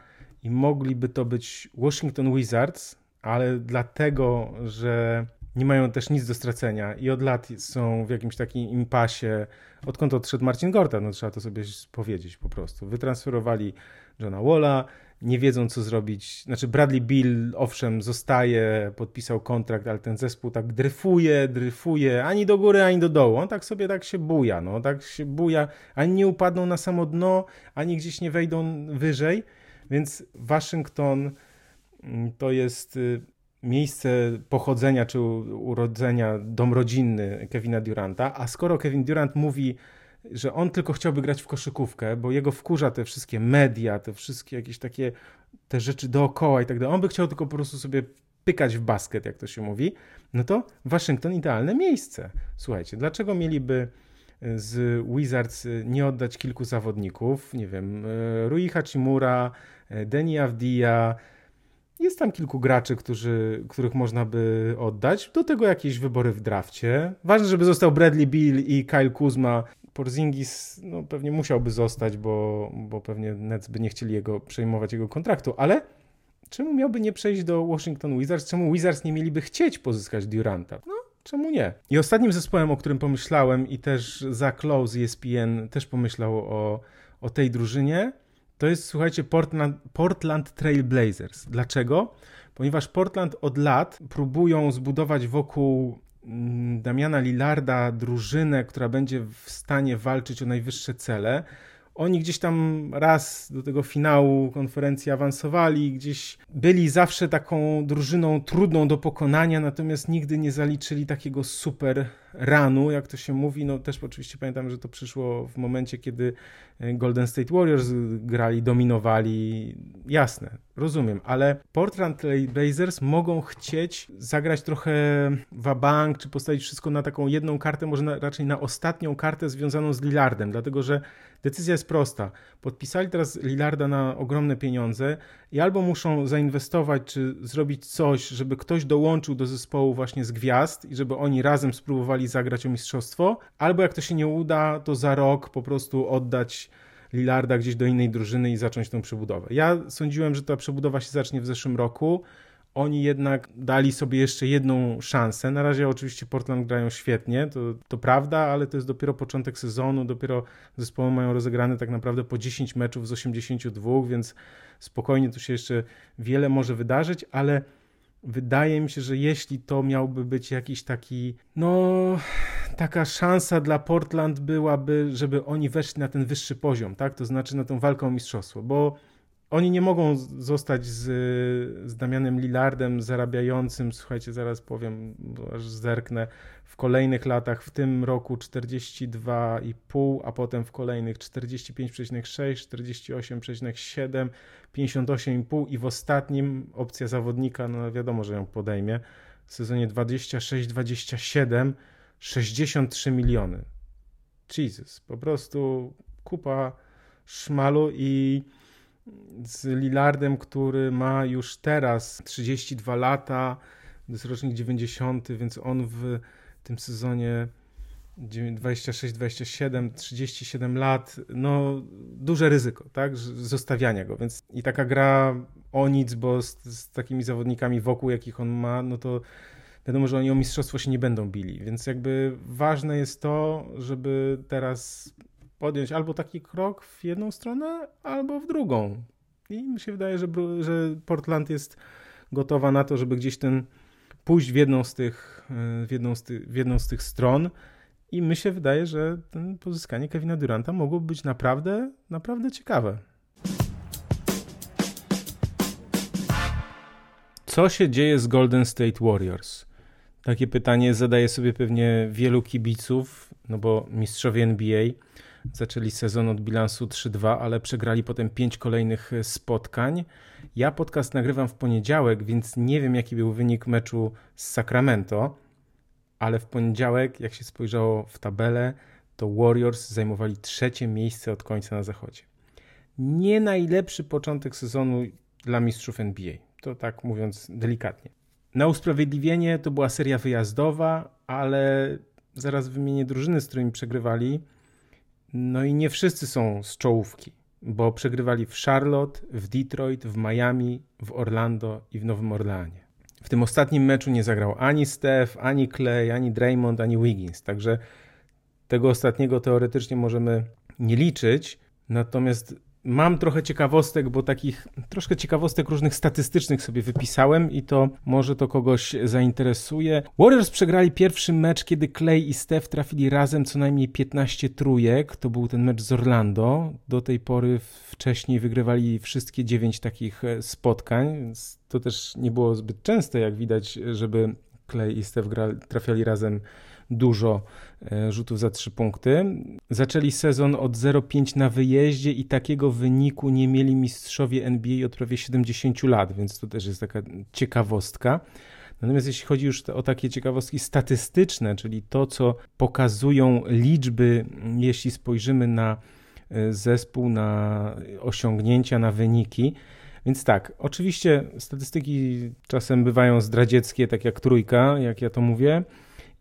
i mogliby to być Washington Wizards, ale dlatego, że nie mają też nic do stracenia i od lat są w jakimś takim impasie, odkąd odszedł Marcin Gorta, no trzeba to sobie powiedzieć po prostu. Wytransferowali Johna Walla, nie wiedzą co zrobić, znaczy Bradley Bill owszem zostaje, podpisał kontrakt, ale ten zespół tak dryfuje, dryfuje, ani do góry, ani do dołu, on tak sobie tak się buja, no. Tak się buja, ani nie upadną na samo dno, ani gdzieś nie wejdą wyżej, więc Waszyngton mm, to jest y, miejsce pochodzenia czy urodzenia, dom rodzinny Kevina Duranta, a skoro Kevin Durant mówi, że on tylko chciałby grać w koszykówkę, bo jego wkurza te wszystkie media, te wszystkie jakieś takie te rzeczy dookoła i tak dalej, on by chciał tylko po prostu sobie pykać w basket, jak to się mówi, no to Waszyngton idealne miejsce. Słuchajcie, dlaczego mieliby z Wizards nie oddać kilku zawodników, nie wiem, e, Rui Hachimura, e, Deni Avdia, jest tam kilku graczy, którzy, których można by oddać. Do tego jakieś wybory w drafcie. Ważne, żeby został Bradley Bill i Kyle Kuzma. Porzingis no, pewnie musiałby zostać, bo, bo pewnie Nets by nie chcieli jego przejmować jego kontraktu, ale czemu miałby nie przejść do Washington Wizards? Czemu Wizards nie mieliby chcieć pozyskać Duranta? No, czemu nie? I ostatnim zespołem, o którym pomyślałem i też za Close ESPN też pomyślał o, o tej drużynie, to jest, słuchajcie, Portland, Portland Trail Blazers. Dlaczego? Ponieważ Portland od lat próbują zbudować wokół mm, Damiana Lillarda drużynę, która będzie w stanie walczyć o najwyższe cele. Oni gdzieś tam raz do tego finału konferencji awansowali, gdzieś byli zawsze taką drużyną trudną do pokonania, natomiast nigdy nie zaliczyli takiego super ranu, jak to się mówi. No też oczywiście pamiętam, że to przyszło w momencie, kiedy e, Golden State Warriors grali, dominowali. Jasne, rozumiem, ale Portland Blazers mogą chcieć zagrać trochę wabank, czy postawić wszystko na taką jedną kartę, może na, raczej na ostatnią kartę związaną z Lillardem, dlatego że decyzja jest prosta. Podpisali teraz Lillarda na ogromne pieniądze i albo muszą zainwestować, czy zrobić coś, żeby ktoś dołączył do zespołu właśnie z gwiazd i żeby oni razem spróbowali zagrać o mistrzostwo, albo jak to się nie uda, to za rok po prostu oddać Lillarda gdzieś do innej drużyny i zacząć tą przebudowę. Ja sądziłem, że ta przebudowa się zacznie w zeszłym roku. oni jednak dali sobie jeszcze jedną szansę. Na razie oczywiście Portland grają świetnie, to, to prawda, ale to jest dopiero początek sezonu, dopiero zespoły mają rozegrane tak naprawdę po 10 meczów z 82, więc spokojnie tu się jeszcze wiele może wydarzyć, ale wydaje mi się, że jeśli to miałby być jakiś taki, no, taka szansa dla Portland byłaby, żeby oni weszli na ten wyższy poziom, tak? To znaczy na tą walkę o mistrzostwo, bo oni nie mogą zostać z, z Damianem Lillardem zarabiającym, słuchajcie, zaraz powiem, aż zerknę, w kolejnych latach, w tym roku 42,5, a potem w kolejnych 45,6, 48,7, 58,5 i w ostatnim opcja zawodnika, no wiadomo, że ją podejmie, w sezonie 26-27 63 miliony. Jesus, po prostu kupa szmalu i z Lillardem, który ma już teraz 32 lata, to jest rocznik 90, więc on w tym sezonie 26-27, 37 lat, no duże ryzyko, tak, zostawiania go, więc i taka gra o nic, bo z, z takimi zawodnikami wokół, jakich on ma, no to wiadomo, że oni o mistrzostwo się nie będą bili, więc jakby ważne jest to, żeby teraz podjąć albo taki krok w jedną stronę, albo w drugą. I mi się wydaje, że, że Portland jest gotowa na to, żeby gdzieś ten pójść w jedną z tych, w jedną z, ty, w jedną z tych stron. I mi się wydaje, że ten pozyskanie Kevina Duranta mogłoby być naprawdę, naprawdę ciekawe. Co się dzieje z Golden State Warriors? Takie pytanie zadaje sobie pewnie wielu kibiców, no bo mistrzowie NBA zaczęli sezon od bilansu 3-2, ale przegrali potem 5 kolejnych spotkań. Ja podcast nagrywam w poniedziałek, więc nie wiem jaki był wynik meczu z Sacramento, ale w poniedziałek, jak się spojrzało w tabelę, to Warriors zajmowali trzecie miejsce od końca na zachodzie. Nie najlepszy początek sezonu dla mistrzów NBA. To tak mówiąc delikatnie. Na usprawiedliwienie to była seria wyjazdowa, ale zaraz wymienię drużyny, z którymi przegrywali. No i nie wszyscy są z czołówki, bo przegrywali w Charlotte, w Detroit, w Miami, w Orlando i w Nowym Orleanie. W tym ostatnim meczu nie zagrał ani Steph, ani Clay, ani Draymond, ani Wiggins, także tego ostatniego teoretycznie możemy nie liczyć. Natomiast Mam trochę ciekawostek, bo takich troszkę ciekawostek różnych statystycznych sobie wypisałem i to może to kogoś zainteresuje. Warriors przegrali pierwszy mecz, kiedy Clay i Steph trafili razem co najmniej 15 trójek. To był ten mecz z Orlando. Do tej pory wcześniej wygrywali wszystkie 9 takich e, spotkań, więc to też nie było zbyt częste, jak widać, żeby Clay i Steph trafiali razem dużo e, rzutów za trzy punkty. Zaczęli sezon od 0,5 na wyjeździe i takiego wyniku nie mieli mistrzowie NBA od prawie 70 lat, więc to też jest taka ciekawostka. Natomiast jeśli chodzi już o takie ciekawostki statystyczne, czyli to, co pokazują liczby, jeśli spojrzymy na e, zespół, na osiągnięcia, na wyniki, więc tak, oczywiście statystyki czasem bywają zdradzieckie, tak jak trójka, jak ja to mówię,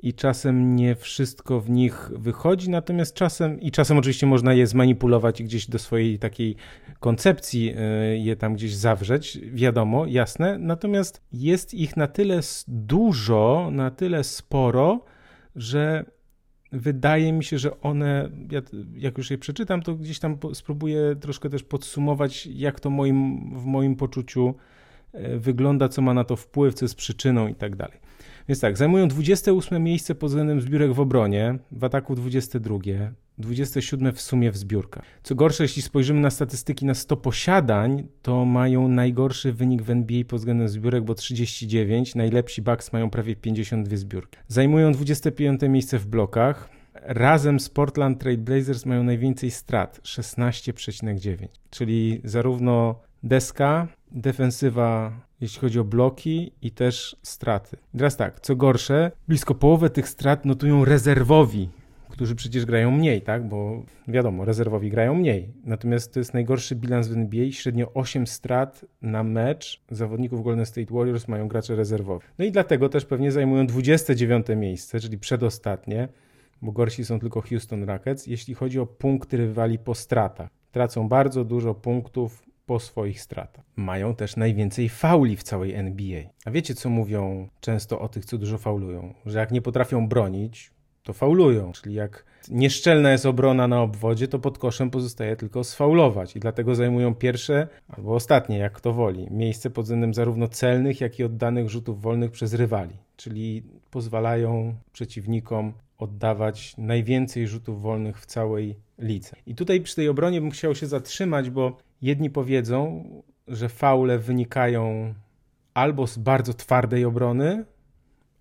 i czasem nie wszystko w nich wychodzi, natomiast czasem, i czasem oczywiście można je zmanipulować i gdzieś do swojej takiej koncepcji e, je tam gdzieś zawrzeć, wiadomo, jasne, natomiast jest ich na tyle dużo, na tyle sporo, że wydaje mi się, że one, ja, jak już je przeczytam, to gdzieś tam spróbuję troszkę też podsumować, jak to moim, w moim poczuciu e, wygląda, co ma na to wpływ, co jest przyczyną i tak dalej. Więc tak, zajmują 28 miejsce pod względem zbiórek w obronie, w ataku 22, 27 w sumie w zbiórkach. Co gorsze, jeśli spojrzymy na statystyki na 100 posiadań, to mają najgorszy wynik w NBA pod względem zbiórek, bo 39, najlepsi Bucks mają prawie 52 zbiórki. Zajmują 25 miejsce w blokach, razem z Portland Trail Blazers mają najwięcej strat 16,9, czyli zarówno deska, defensywa, jeśli chodzi o bloki i też straty. teraz tak, co gorsze, blisko połowę tych strat notują rezerwowi, którzy przecież grają mniej, tak? Bo wiadomo, rezerwowi grają mniej. Natomiast to jest najgorszy bilans w NBA. Średnio 8 strat na mecz zawodników Golden State Warriors mają gracze rezerwowi. No i dlatego też pewnie zajmują 29 miejsce, czyli przedostatnie, bo gorsi są tylko Houston Rockets, jeśli chodzi o punkty rywali po stratach. Tracą bardzo dużo punktów po swoich stratach. Mają też najwięcej fauli w całej NBA. A wiecie, co mówią często o tych, co dużo faulują? Że jak nie potrafią bronić, to faulują. Czyli jak nieszczelna jest obrona na obwodzie, to pod koszem pozostaje tylko sfaulować. I dlatego zajmują pierwsze, albo ostatnie, jak kto woli, miejsce pod względem zarówno celnych, jak i oddanych rzutów wolnych przez rywali. Czyli pozwalają przeciwnikom oddawać najwięcej rzutów wolnych w całej lidze. I tutaj przy tej obronie bym chciał się zatrzymać, bo jedni powiedzą, że faule wynikają albo z bardzo twardej obrony,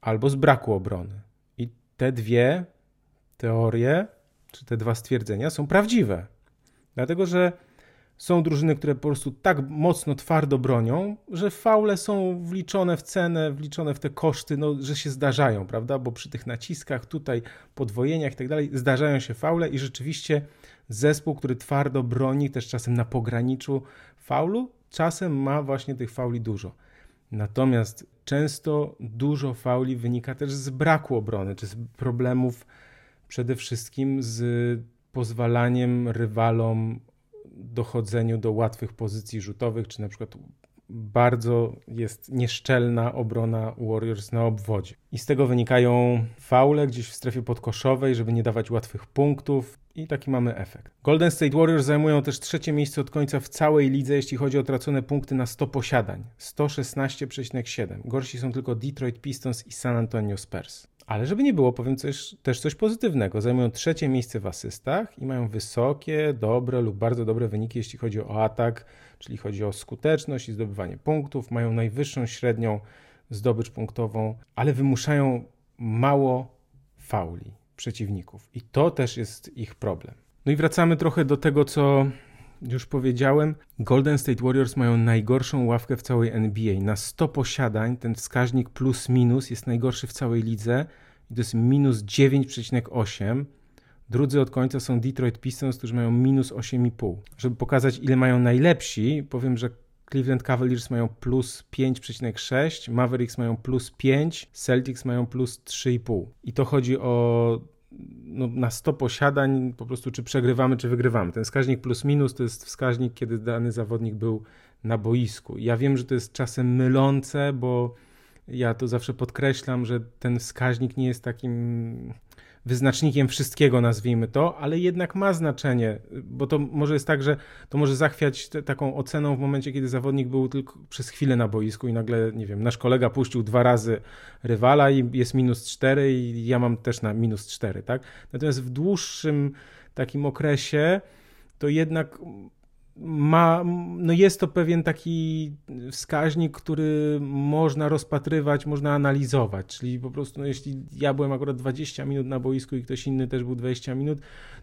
albo z braku obrony. I te dwie teorie, czy te dwa stwierdzenia są prawdziwe. Dlatego, że są drużyny, które po prostu tak mocno twardo bronią, że faule są wliczone w cenę, wliczone w te koszty, no, że się zdarzają, prawda? Bo przy tych naciskach, tutaj podwojeniach i tak dalej, zdarzają się faule i rzeczywiście zespół, który twardo broni, też czasem na pograniczu faulu, czasem ma właśnie tych fauli dużo. Natomiast często dużo fauli wynika też z braku obrony, czy z problemów przede wszystkim z pozwalaniem rywalom dochodzeniu do łatwych pozycji rzutowych, czy na przykład bardzo jest nieszczelna obrona Warriors na obwodzie. I z tego wynikają faule gdzieś w strefie podkoszowej, żeby nie dawać łatwych punktów. I taki mamy efekt. Golden State Warriors zajmują też trzecie miejsce od końca w całej lidze, jeśli chodzi o tracone punkty na 100 posiadań. 116,7. Gorsi są tylko Detroit Pistons i San Antonio Spurs. Ale żeby nie było, powiem coś, też coś pozytywnego. Zajmują trzecie miejsce w asystach i mają wysokie, dobre lub bardzo dobre wyniki, jeśli chodzi o atak, czyli chodzi o skuteczność i zdobywanie punktów. Mają najwyższą średnią zdobycz punktową, ale wymuszają mało fauli przeciwników. I to też jest ich problem. No i wracamy trochę do tego, co już powiedziałem, Golden State Warriors mają najgorszą ławkę w całej NBA. Na 100 posiadań ten wskaźnik plus minus jest najgorszy w całej lidze i to jest minus 9,8. Drudzy od końca są Detroit Pistons, którzy mają minus 8,5. Żeby pokazać, ile mają najlepsi, powiem, że Cleveland Cavaliers mają plus 5,6, Mavericks mają plus 5, Celtics mają plus 3,5. I to chodzi o no, na 100 posiadań po prostu czy przegrywamy, czy wygrywamy. Ten wskaźnik plus minus to jest wskaźnik, kiedy dany zawodnik był na boisku. Ja wiem, że to jest czasem mylące, bo ja to zawsze podkreślam, że ten wskaźnik nie jest takim wyznacznikiem wszystkiego, nazwijmy to, ale jednak ma znaczenie, bo to może jest tak, że to może zachwiać te, taką oceną w momencie, kiedy zawodnik był tylko przez chwilę na boisku i nagle, nie wiem, nasz kolega puścił dwa razy rywala i jest minus cztery i ja mam też na minus cztery, tak? Natomiast w dłuższym takim okresie to jednak ma, no jest to pewien taki wskaźnik, który można rozpatrywać, można analizować. Czyli po prostu, no jeśli ja byłem akurat 20 minut na boisku i ktoś inny też był 20 minut,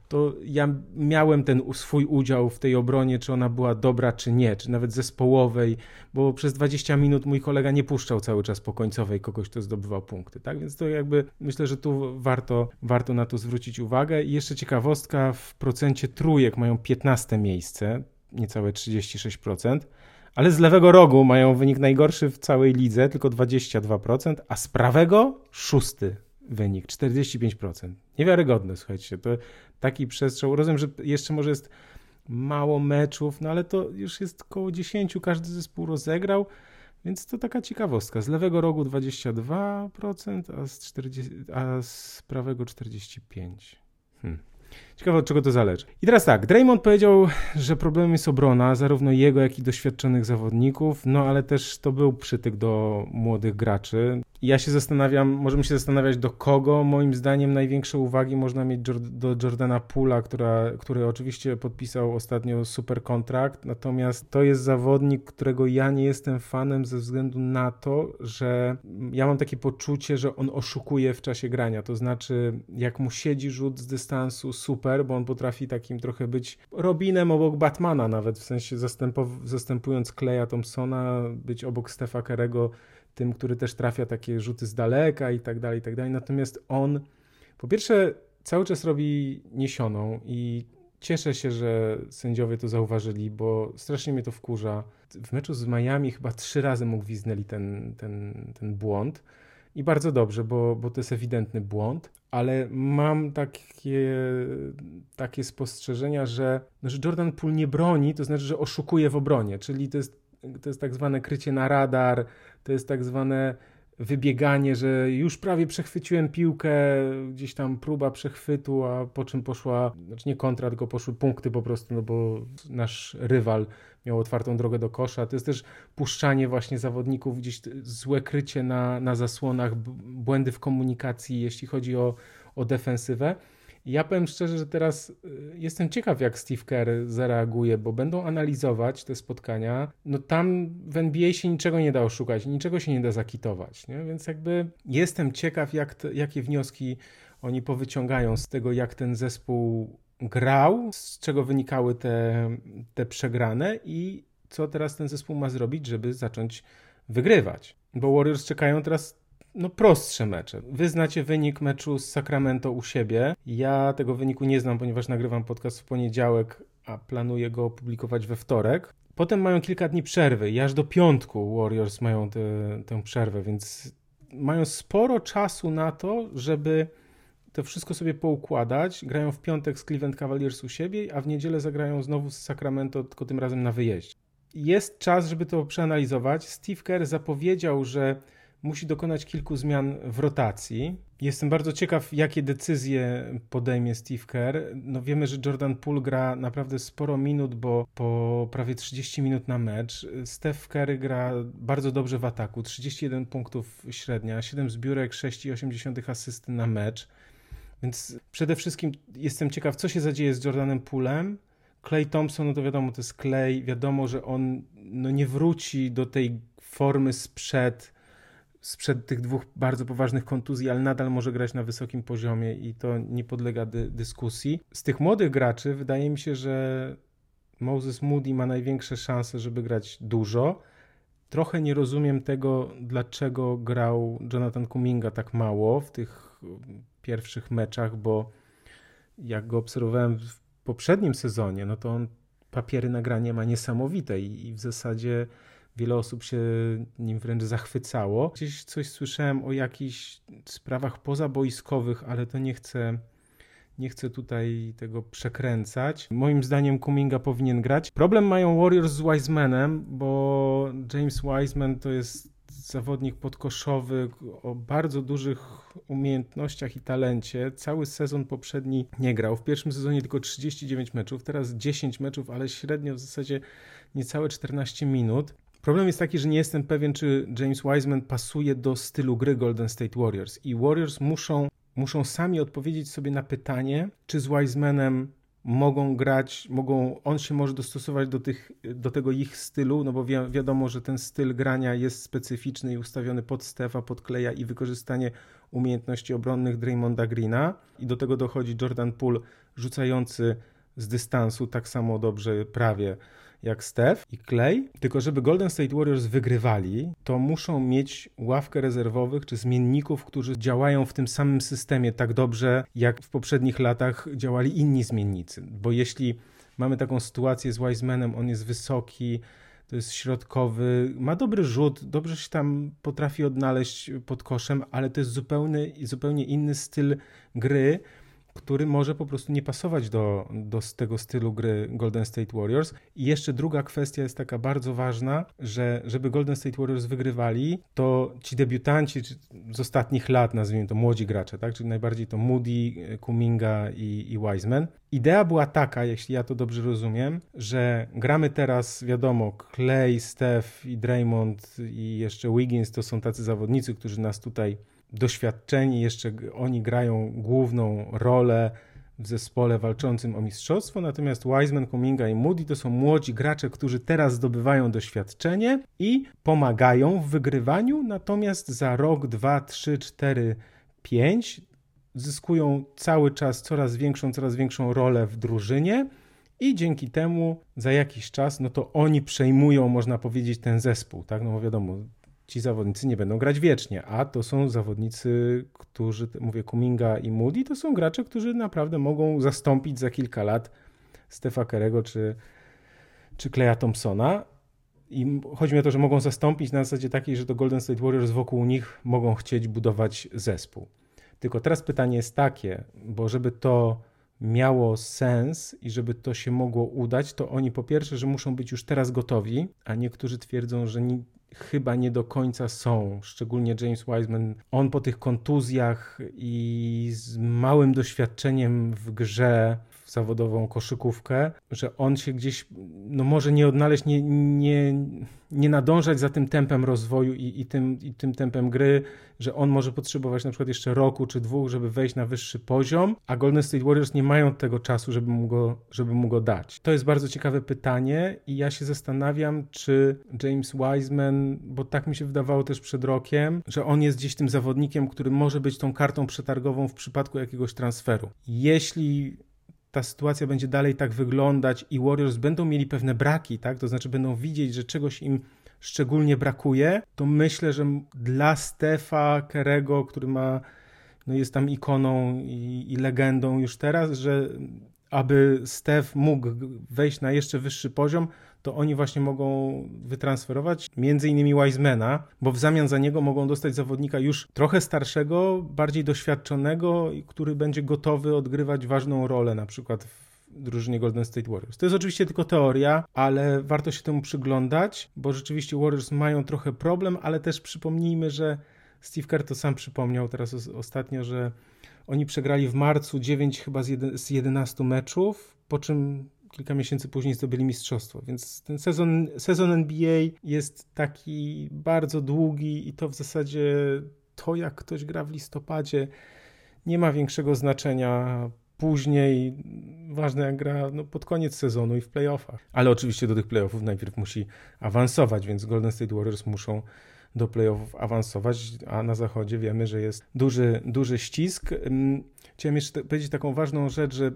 to ja miałem ten swój udział w tej obronie, czy ona była dobra, czy nie, czy nawet zespołowej, bo przez 20 minut mój kolega nie puszczał cały czas po końcowej kogoś, kto zdobywał punkty. Tak więc to jakby myślę, że tu warto, warto na to zwrócić uwagę. I jeszcze ciekawostka, w procencie trójek mają 15 miejsce niecałe 36%, ale z lewego rogu mają wynik najgorszy w całej lidze, tylko 22%, a z prawego szósty wynik, 45%. Niewiarygodne, słuchajcie, to taki przestrzał. Rozumiem, że jeszcze może jest mało meczów, no ale to już jest około 10, każdy zespół rozegrał, więc to taka ciekawostka. Z lewego rogu 22%, a z, 40, a z prawego 45%. Hmm. Ciekawe od czego to zależy. I teraz tak, Draymond powiedział, że problemem jest obrona, zarówno jego, jak i doświadczonych zawodników, no ale też to był przytyk do młodych graczy. Ja się zastanawiam, możemy się zastanawiać do kogo. Moim zdaniem największe uwagi można mieć do Jordana Pula, która, który oczywiście podpisał ostatnio super kontrakt, natomiast to jest zawodnik, którego ja nie jestem fanem ze względu na to, że ja mam takie poczucie, że on oszukuje w czasie grania. To znaczy, jak mu siedzi rzut z dystansu, super, bo on potrafi takim trochę być Robinem obok Batmana, nawet w sensie zastępując Kleja Thompsona, być obok Stefa Kerego tym, który też trafia takie rzuty z daleka i tak dalej, i tak dalej. Natomiast on po pierwsze cały czas robi niesioną i cieszę się, że sędziowie to zauważyli, bo strasznie mnie to wkurza. W meczu z Miami chyba trzy razy mu gwiznęli ten, ten, ten błąd i bardzo dobrze, bo, bo to jest ewidentny błąd, ale mam takie, takie spostrzeżenia, że, no, że Jordan Poole nie broni, to znaczy, że oszukuje w obronie, czyli to jest, to jest tak zwane krycie na radar, to jest tak zwane wybieganie, że już prawie przechwyciłem piłkę, gdzieś tam próba przechwytu, a po czym poszła, znaczy nie kontra, tylko poszły punkty po prostu, no bo nasz rywal miał otwartą drogę do kosza. To jest też puszczanie właśnie zawodników, gdzieś złe krycie na, na zasłonach, błędy w komunikacji, jeśli chodzi o, o defensywę. Ja powiem szczerze, że teraz y, jestem ciekaw, jak Steve Kerr zareaguje, bo będą analizować te spotkania. No tam w NBA się niczego nie da oszukać, niczego się nie da zakitować, nie? więc jakby jestem ciekaw, jak te, jakie wnioski oni powyciągają z tego, jak ten zespół grał, z czego wynikały te, te przegrane i co teraz ten zespół ma zrobić, żeby zacząć wygrywać. Bo Warriors czekają teraz no prostsze mecze. Wy znacie wynik meczu z Sacramento u siebie. Ja tego wyniku nie znam, ponieważ nagrywam podcast w poniedziałek, a planuję go opublikować we wtorek. Potem mają kilka dni przerwy i aż do piątku Warriors mają te, tę przerwę, więc mają sporo czasu na to, żeby to wszystko sobie poukładać. Grają w piątek z Cleveland Cavaliers u siebie, a w niedzielę zagrają znowu z Sacramento, tylko tym razem na wyjeździe. Jest czas, żeby to przeanalizować. Steve Kerr zapowiedział, że musi dokonać kilku zmian w rotacji. Jestem bardzo ciekaw, jakie decyzje podejmie Steve Kerr. No wiemy, że Jordan Poole gra naprawdę sporo minut, bo po prawie 30 minut na mecz. Steph Curry gra bardzo dobrze w ataku, 31 punktów średnia, 7 zbiórek, 6,8 asysty na mecz. Więc przede wszystkim jestem ciekaw, co się zadzieje z Jordanem Poolem. Clay Thompson, no to wiadomo, to jest Clay. Wiadomo, że on no, nie wróci do tej formy sprzed sprzed tych dwóch bardzo poważnych kontuzji, ale nadal może grać na wysokim poziomie i to nie podlega dy dyskusji. Z tych młodych graczy wydaje mi się, że Moses Moody ma największe szanse, żeby grać dużo. Trochę nie rozumiem tego, dlaczego grał Jonathan Kuminga tak mało w tych pierwszych meczach, bo jak go obserwowałem w poprzednim sezonie, no to on papiery nagrania ma niesamowite i, i w zasadzie Wiele osób się nim wręcz zachwycało. Gdzieś coś słyszałem o jakichś sprawach pozaboiskowych, ale to nie chcę nie chcę tutaj tego przekręcać. Moim zdaniem Kuminga powinien grać. Problem mają Warriors z Wisemanem, bo James Wiseman to jest zawodnik podkoszowy o bardzo dużych umiejętnościach i talencie. Cały sezon poprzedni nie grał. W pierwszym sezonie tylko 39 meczów, teraz 10 meczów, ale średnio w zasadzie niecałe 14 minut. Problem jest taki, że nie jestem pewien, czy James Wiseman pasuje do stylu gry Golden State Warriors. I Warriors muszą, muszą sami odpowiedzieć sobie na pytanie, czy z Wisemanem mogą grać, mogą, on się może dostosować do, tych, do tego ich stylu, no bo wi wiadomo, że ten styl grania jest specyficzny i ustawiony pod Stefa, pod Kleja i wykorzystanie umiejętności obronnych Draymonda Greena. I do tego dochodzi Jordan Poole rzucający z dystansu tak samo dobrze prawie jak Steph i Clay, tylko żeby Golden State Warriors wygrywali, to muszą mieć ławkę rezerwowych czy zmienników, którzy działają w tym samym systemie tak dobrze, jak w poprzednich latach działali inni zmiennicy. Bo jeśli mamy taką sytuację z Wisemanem, on jest wysoki, to jest środkowy, ma dobry rzut, dobrze się tam potrafi odnaleźć pod koszem, ale to jest zupełnie, zupełnie inny styl gry który może po prostu nie pasować do, do tego stylu gry Golden State Warriors. I jeszcze druga kwestia jest taka bardzo ważna, że żeby Golden State Warriors wygrywali, to ci debiutanci z ostatnich lat, nazwijmy to młodzi gracze, tak? czyli najbardziej to Moody, Kuminga i, i Wiseman. Idea była taka, jeśli ja to dobrze rozumiem, że gramy teraz, wiadomo, Clay, Steph i Draymond i jeszcze Wiggins to są tacy zawodnicy, którzy nas tutaj doświadczeni, jeszcze oni grają główną rolę w zespole walczącym o mistrzostwo, natomiast Wiseman, Kuminga i Moody to są młodzi gracze, którzy teraz zdobywają doświadczenie i pomagają w wygrywaniu, natomiast za rok, dwa, trzy, cztery, pięć zyskują cały czas coraz większą, coraz większą rolę w drużynie i dzięki temu za jakiś czas, no to oni przejmują, można powiedzieć, ten zespół, tak? No bo wiadomo, ci zawodnicy nie będą grać wiecznie, a to są zawodnicy, którzy, mówię Kuminga i Moody, to są gracze, którzy naprawdę mogą zastąpić za kilka lat Stefa Kerego czy, czy Kleja Thompsona. i chodzi mi o to, że mogą zastąpić na zasadzie takiej, że to Golden State Warriors wokół nich mogą chcieć budować zespół. Tylko teraz pytanie jest takie, bo żeby to miało sens i żeby to się mogło udać, to oni po pierwsze, że muszą być już teraz gotowi, a niektórzy twierdzą, że chyba nie do końca są, szczególnie James Wiseman. On po tych kontuzjach i z małym doświadczeniem w grze zawodową koszykówkę, że on się gdzieś no może nie odnaleźć, nie, nie, nie nadążać za tym tempem rozwoju i, i, tym, i tym tempem gry, że on może potrzebować na przykład jeszcze roku czy dwóch, żeby wejść na wyższy poziom, a Golden State Warriors nie mają tego czasu, żeby mu go, żeby mu go dać. To jest bardzo ciekawe pytanie i ja się zastanawiam, czy James Wiseman, bo tak mi się wydawało też przed rokiem, że on jest gdzieś tym zawodnikiem, który może być tą kartą przetargową w przypadku jakiegoś transferu. Jeśli ta sytuacja będzie dalej tak wyglądać i Warriors będą mieli pewne braki, tak? To znaczy będą widzieć, że czegoś im szczególnie brakuje, to myślę, że dla Stefa Kerego, który ma, no jest tam ikoną i, i legendą już teraz, że aby Stef mógł wejść na jeszcze wyższy poziom, to oni właśnie mogą wytransferować między innymi Wisemana, bo w zamian za niego mogą dostać zawodnika już trochę starszego, bardziej doświadczonego, który będzie gotowy odgrywać ważną rolę na przykład w drużynie Golden State Warriors. To jest oczywiście tylko teoria, ale warto się temu przyglądać, bo rzeczywiście Warriors mają trochę problem, ale też przypomnijmy, że Steve Kerr to sam przypomniał teraz ostatnio, że oni przegrali w marcu 9 chyba z 11 meczów, po czym kilka miesięcy później zdobyli mistrzostwo. Więc ten sezon, sezon NBA jest taki bardzo długi i to w zasadzie to, jak ktoś gra w listopadzie, nie ma większego znaczenia później. Ważne jak gra no, pod koniec sezonu i w playoffach. Ale oczywiście do tych playoffów najpierw musi awansować, więc Golden State Warriors muszą do playoffów awansować, a na zachodzie wiemy, że jest duży, duży ścisk. Chciałem jeszcze powiedzieć taką ważną rzecz, że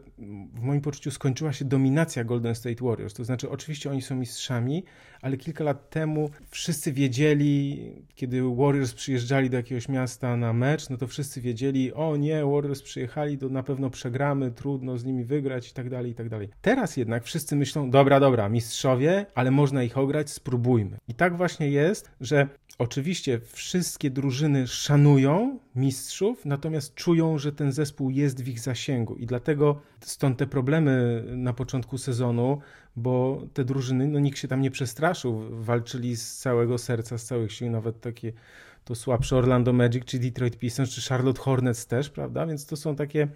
w moim poczuciu skończyła się dominacja Golden State Warriors. To znaczy, oczywiście oni są mistrzami, ale kilka lat temu wszyscy wiedzieli, kiedy Warriors przyjeżdżali do jakiegoś miasta na mecz, no to wszyscy wiedzieli, o nie, Warriors przyjechali, to na pewno przegramy, trudno z nimi wygrać i tak dalej, i tak dalej. Teraz jednak wszyscy myślą, dobra, dobra, mistrzowie, ale można ich ograć, spróbujmy. I tak właśnie jest, że Oczywiście wszystkie drużyny szanują mistrzów, natomiast czują, że ten zespół jest w ich zasięgu i dlatego stąd te problemy na początku sezonu, bo te drużyny, no nikt się tam nie przestraszył, walczyli z całego serca, z całych sił, nawet takie to słabsze Orlando Magic, czy Detroit Pistons, czy Charlotte Hornets też, prawda? Więc to są takie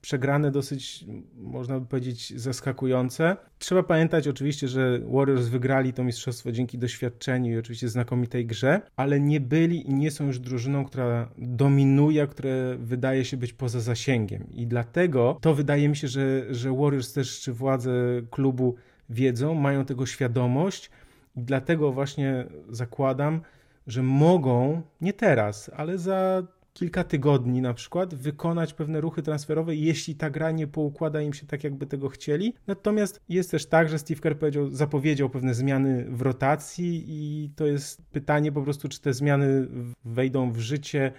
przegrane dosyć, można by powiedzieć, zaskakujące. Trzeba pamiętać oczywiście, że Warriors wygrali to mistrzostwo dzięki doświadczeniu i oczywiście znakomitej grze, ale nie byli i nie są już drużyną, która dominuje, które wydaje się być poza zasięgiem. I dlatego to wydaje mi się, że, że Warriors też, czy władze klubu wiedzą, mają tego świadomość i dlatego właśnie zakładam, że mogą, nie teraz, ale za kilka tygodni na przykład wykonać pewne ruchy transferowe, jeśli ta gra nie poukłada im się tak, jakby tego chcieli. Natomiast jest też tak, że Steve Kerr powiedział, zapowiedział pewne zmiany w rotacji i to jest pytanie po prostu, czy te zmiany wejdą w życie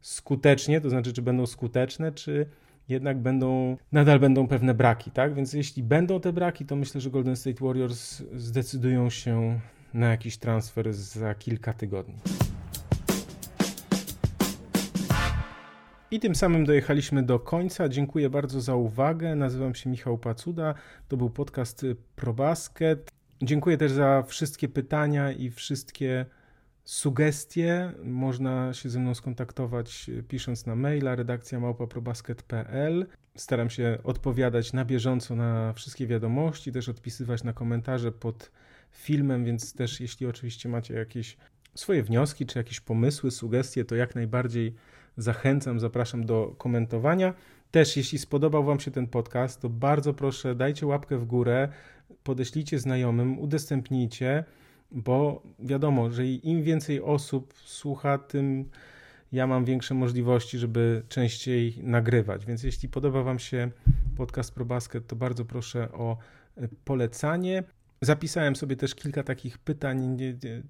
skutecznie, to znaczy, czy będą skuteczne, czy jednak będą, nadal będą pewne braki, tak? Więc jeśli będą te braki, to myślę, że Golden State Warriors zdecydują się na jakiś transfer za kilka tygodni. I tym samym dojechaliśmy do końca. Dziękuję bardzo za uwagę. Nazywam się Michał Pacuda. To był podcast ProBasket. Dziękuję też za wszystkie pytania i wszystkie sugestie. Można się ze mną skontaktować pisząc na maila redakcja małpaprobasket.pl. Staram się odpowiadać na bieżąco na wszystkie wiadomości, też odpisywać na komentarze pod filmem, więc też jeśli oczywiście macie jakieś swoje wnioski czy jakieś pomysły, sugestie, to jak najbardziej zachęcam, zapraszam do komentowania. Też jeśli spodobał Wam się ten podcast, to bardzo proszę dajcie łapkę w górę, podeślijcie znajomym, udostępnijcie, bo wiadomo, że im więcej osób słucha, tym ja mam większe możliwości, żeby częściej nagrywać. Więc jeśli podoba Wam się podcast ProBasket, to bardzo proszę o polecanie. Zapisałem sobie też kilka takich pytań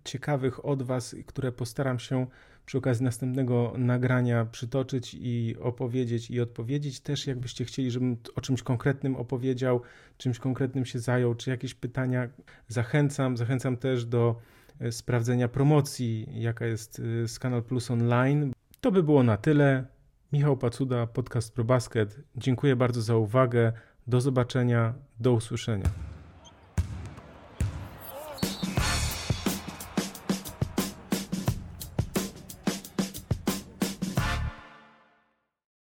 ciekawych od Was, które postaram się przy okazji następnego nagrania przytoczyć i opowiedzieć i odpowiedzieć. Też jakbyście chcieli, żebym o czymś konkretnym opowiedział, czymś konkretnym się zajął, czy jakieś pytania, zachęcam. Zachęcam też do e, sprawdzenia promocji, jaka jest e, z Kanal Plus Online. To by było na tyle. Michał Pacuda, podcast ProBasket. Dziękuję bardzo za uwagę. Do zobaczenia, do usłyszenia.